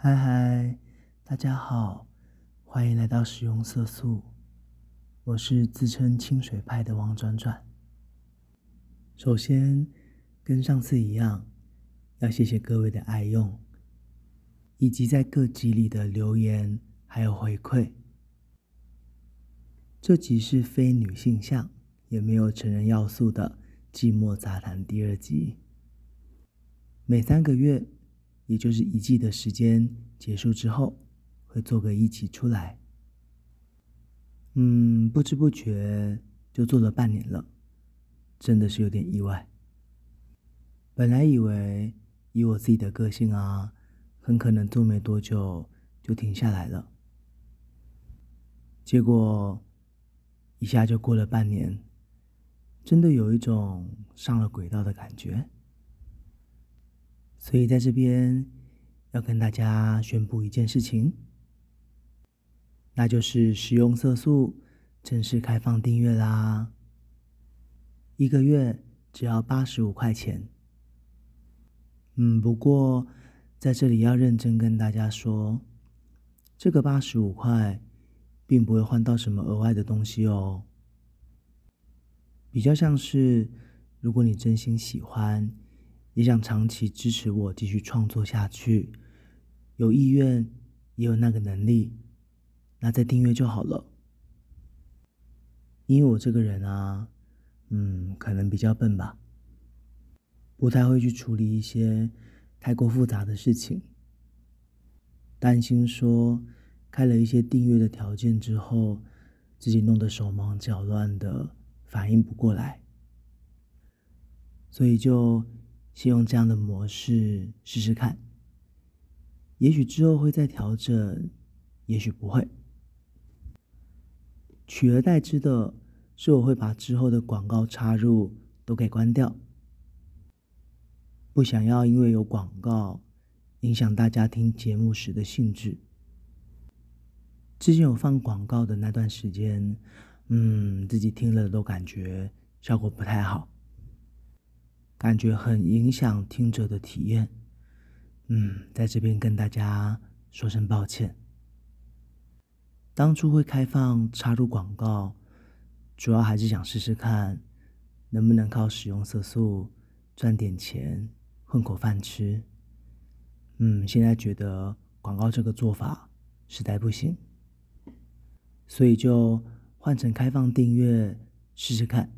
嗨嗨，大家好，欢迎来到使用色素。我是自称清水派的王转转。首先，跟上次一样，要谢谢各位的爱用，以及在各集里的留言还有回馈。这集是非女性向，也没有成人要素的寂寞杂谈第二集。每三个月。也就是一季的时间结束之后，会做个一集出来。嗯，不知不觉就做了半年了，真的是有点意外。本来以为以我自己的个性啊，很可能做没多久就停下来了。结果一下就过了半年，真的有一种上了轨道的感觉。所以在这边要跟大家宣布一件事情，那就是食用色素正式开放订阅啦！一个月只要八十五块钱。嗯，不过在这里要认真跟大家说，这个八十五块并不会换到什么额外的东西哦，比较像是如果你真心喜欢。也想长期支持我继续创作下去，有意愿也有那个能力，那再订阅就好了。因为我这个人啊，嗯，可能比较笨吧，不太会去处理一些太过复杂的事情，担心说开了一些订阅的条件之后，自己弄得手忙脚乱的，反应不过来，所以就。先用这样的模式试试看，也许之后会再调整，也许不会。取而代之的是，我会把之后的广告插入都给关掉，不想要因为有广告影响大家听节目时的兴致。之前有放广告的那段时间，嗯，自己听了都感觉效果不太好。感觉很影响听者的体验，嗯，在这边跟大家说声抱歉。当初会开放插入广告，主要还是想试试看，能不能靠使用色素赚点钱混口饭吃。嗯，现在觉得广告这个做法实在不行，所以就换成开放订阅试试看。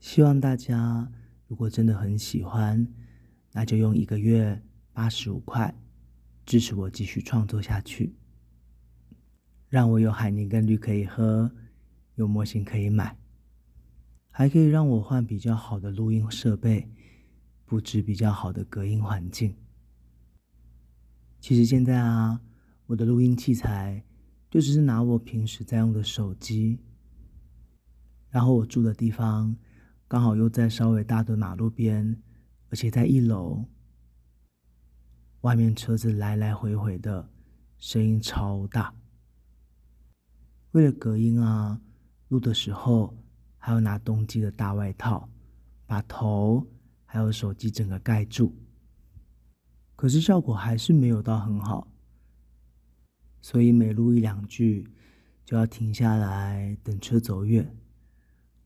希望大家如果真的很喜欢，那就用一个月八十五块支持我继续创作下去，让我有海宁跟绿可以喝，有模型可以买，还可以让我换比较好的录音设备，布置比较好的隔音环境。其实现在啊，我的录音器材就只是拿我平时在用的手机，然后我住的地方。刚好又在稍微大的马路边，而且在一楼，外面车子来来回回的，声音超大。为了隔音啊，录的时候还要拿冬季的大外套，把头还有手机整个盖住。可是效果还是没有到很好，所以每录一两句就要停下来等车走远。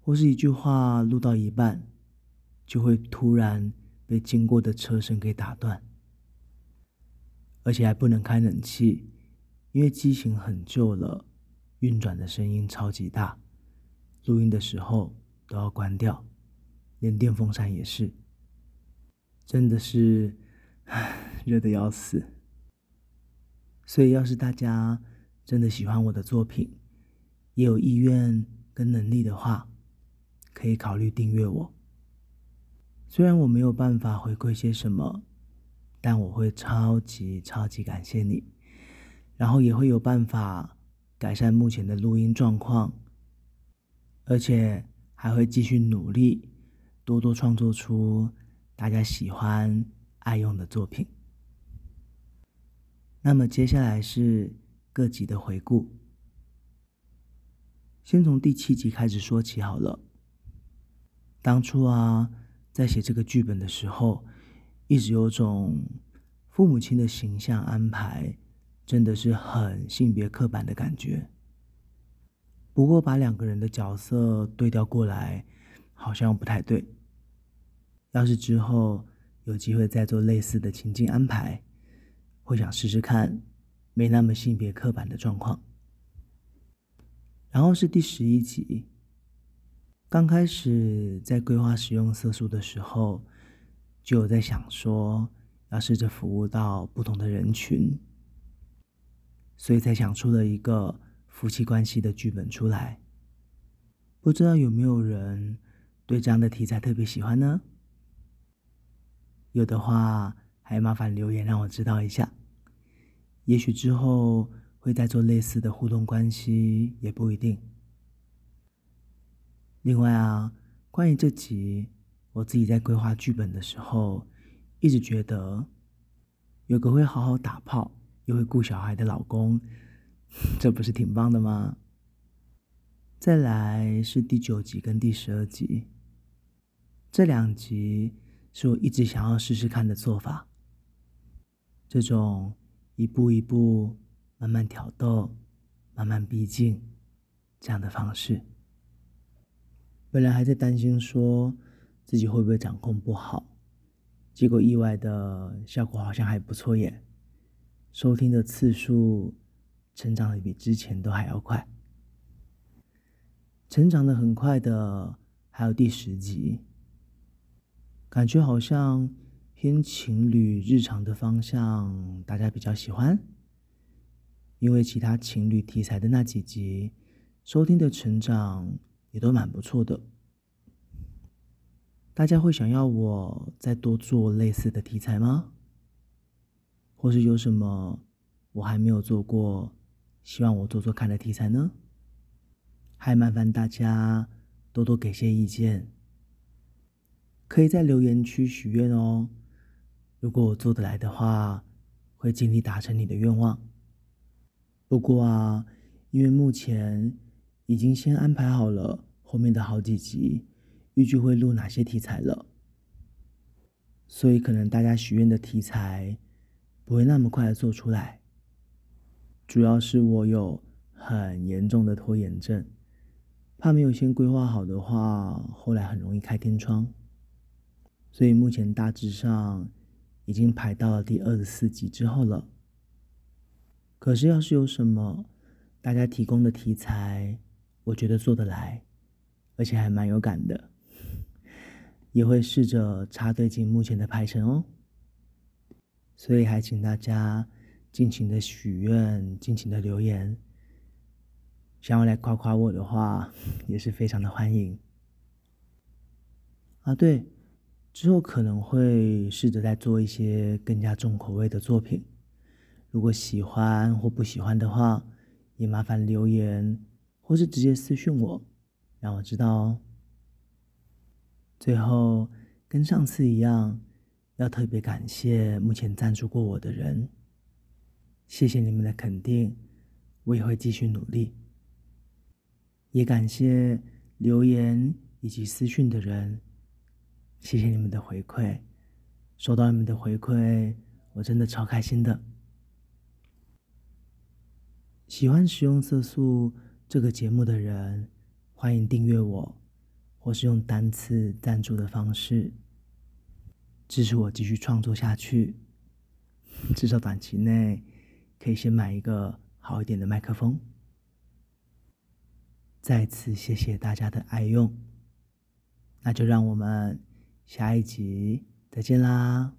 或是一句话录到一半，就会突然被经过的车声给打断，而且还不能开冷气，因为机型很旧了，运转的声音超级大，录音的时候都要关掉，连电风扇也是，真的是，唉，热的要死。所以，要是大家真的喜欢我的作品，也有意愿跟能力的话，可以考虑订阅我，虽然我没有办法回馈些什么，但我会超级超级感谢你，然后也会有办法改善目前的录音状况，而且还会继续努力，多多创作出大家喜欢爱用的作品。那么接下来是各集的回顾，先从第七集开始说起好了。当初啊，在写这个剧本的时候，一直有种父母亲的形象安排真的是很性别刻板的感觉。不过把两个人的角色对调过来，好像不太对。要是之后有机会再做类似的情境安排，会想试试看没那么性别刻板的状况。然后是第十一集，刚开始在规划使用色素的时候，就有在想说要试着服务到不同的人群，所以才想出了一个夫妻关系的剧本出来。不知道有没有人对这样的题材特别喜欢呢？有的话，还麻烦留言让我知道一下。也许之后。会再做类似的互动关系，也不一定。另外啊，关于这集，我自己在规划剧本的时候，一直觉得有个会好好打炮又会顾小孩的老公，这不是挺棒的吗？再来是第九集跟第十二集，这两集是我一直想要试试看的做法，这种一步一步。慢慢挑逗，慢慢逼近，这样的方式。本来还在担心说自己会不会掌控不好，结果意外的效果好像还不错耶。收听的次数成长的比之前都还要快。成长的很快的还有第十集，感觉好像偏情侣日常的方向，大家比较喜欢。因为其他情侣题材的那几集，收听的成长也都蛮不错的。大家会想要我再多做类似的题材吗？或是有什么我还没有做过，希望我做做看的题材呢？还麻烦大家多多给些意见，可以在留言区许愿哦。如果我做得来的话，会尽力达成你的愿望。不过啊，因为目前已经先安排好了后面的好几集，预计会录哪些题材了，所以可能大家许愿的题材不会那么快的做出来。主要是我有很严重的拖延症，怕没有先规划好的话，后来很容易开天窗。所以目前大致上已经排到了第二十四集之后了。可是，要是有什么大家提供的题材，我觉得做得来，而且还蛮有感的，也会试着插队进目前的排程哦。所以，还请大家尽情的许愿，尽情的留言，想要来夸夸我的话，也是非常的欢迎。啊，对，之后可能会试着再做一些更加重口味的作品。如果喜欢或不喜欢的话，也麻烦留言，或是直接私讯我，让我知道哦。最后，跟上次一样，要特别感谢目前赞助过我的人，谢谢你们的肯定，我也会继续努力。也感谢留言以及私讯的人，谢谢你们的回馈，收到你们的回馈，我真的超开心的。喜欢使用色素这个节目的人，欢迎订阅我，或是用单次赞助的方式支持我继续创作下去。至少短期内可以先买一个好一点的麦克风。再次谢谢大家的爱用，那就让我们下一集再见啦。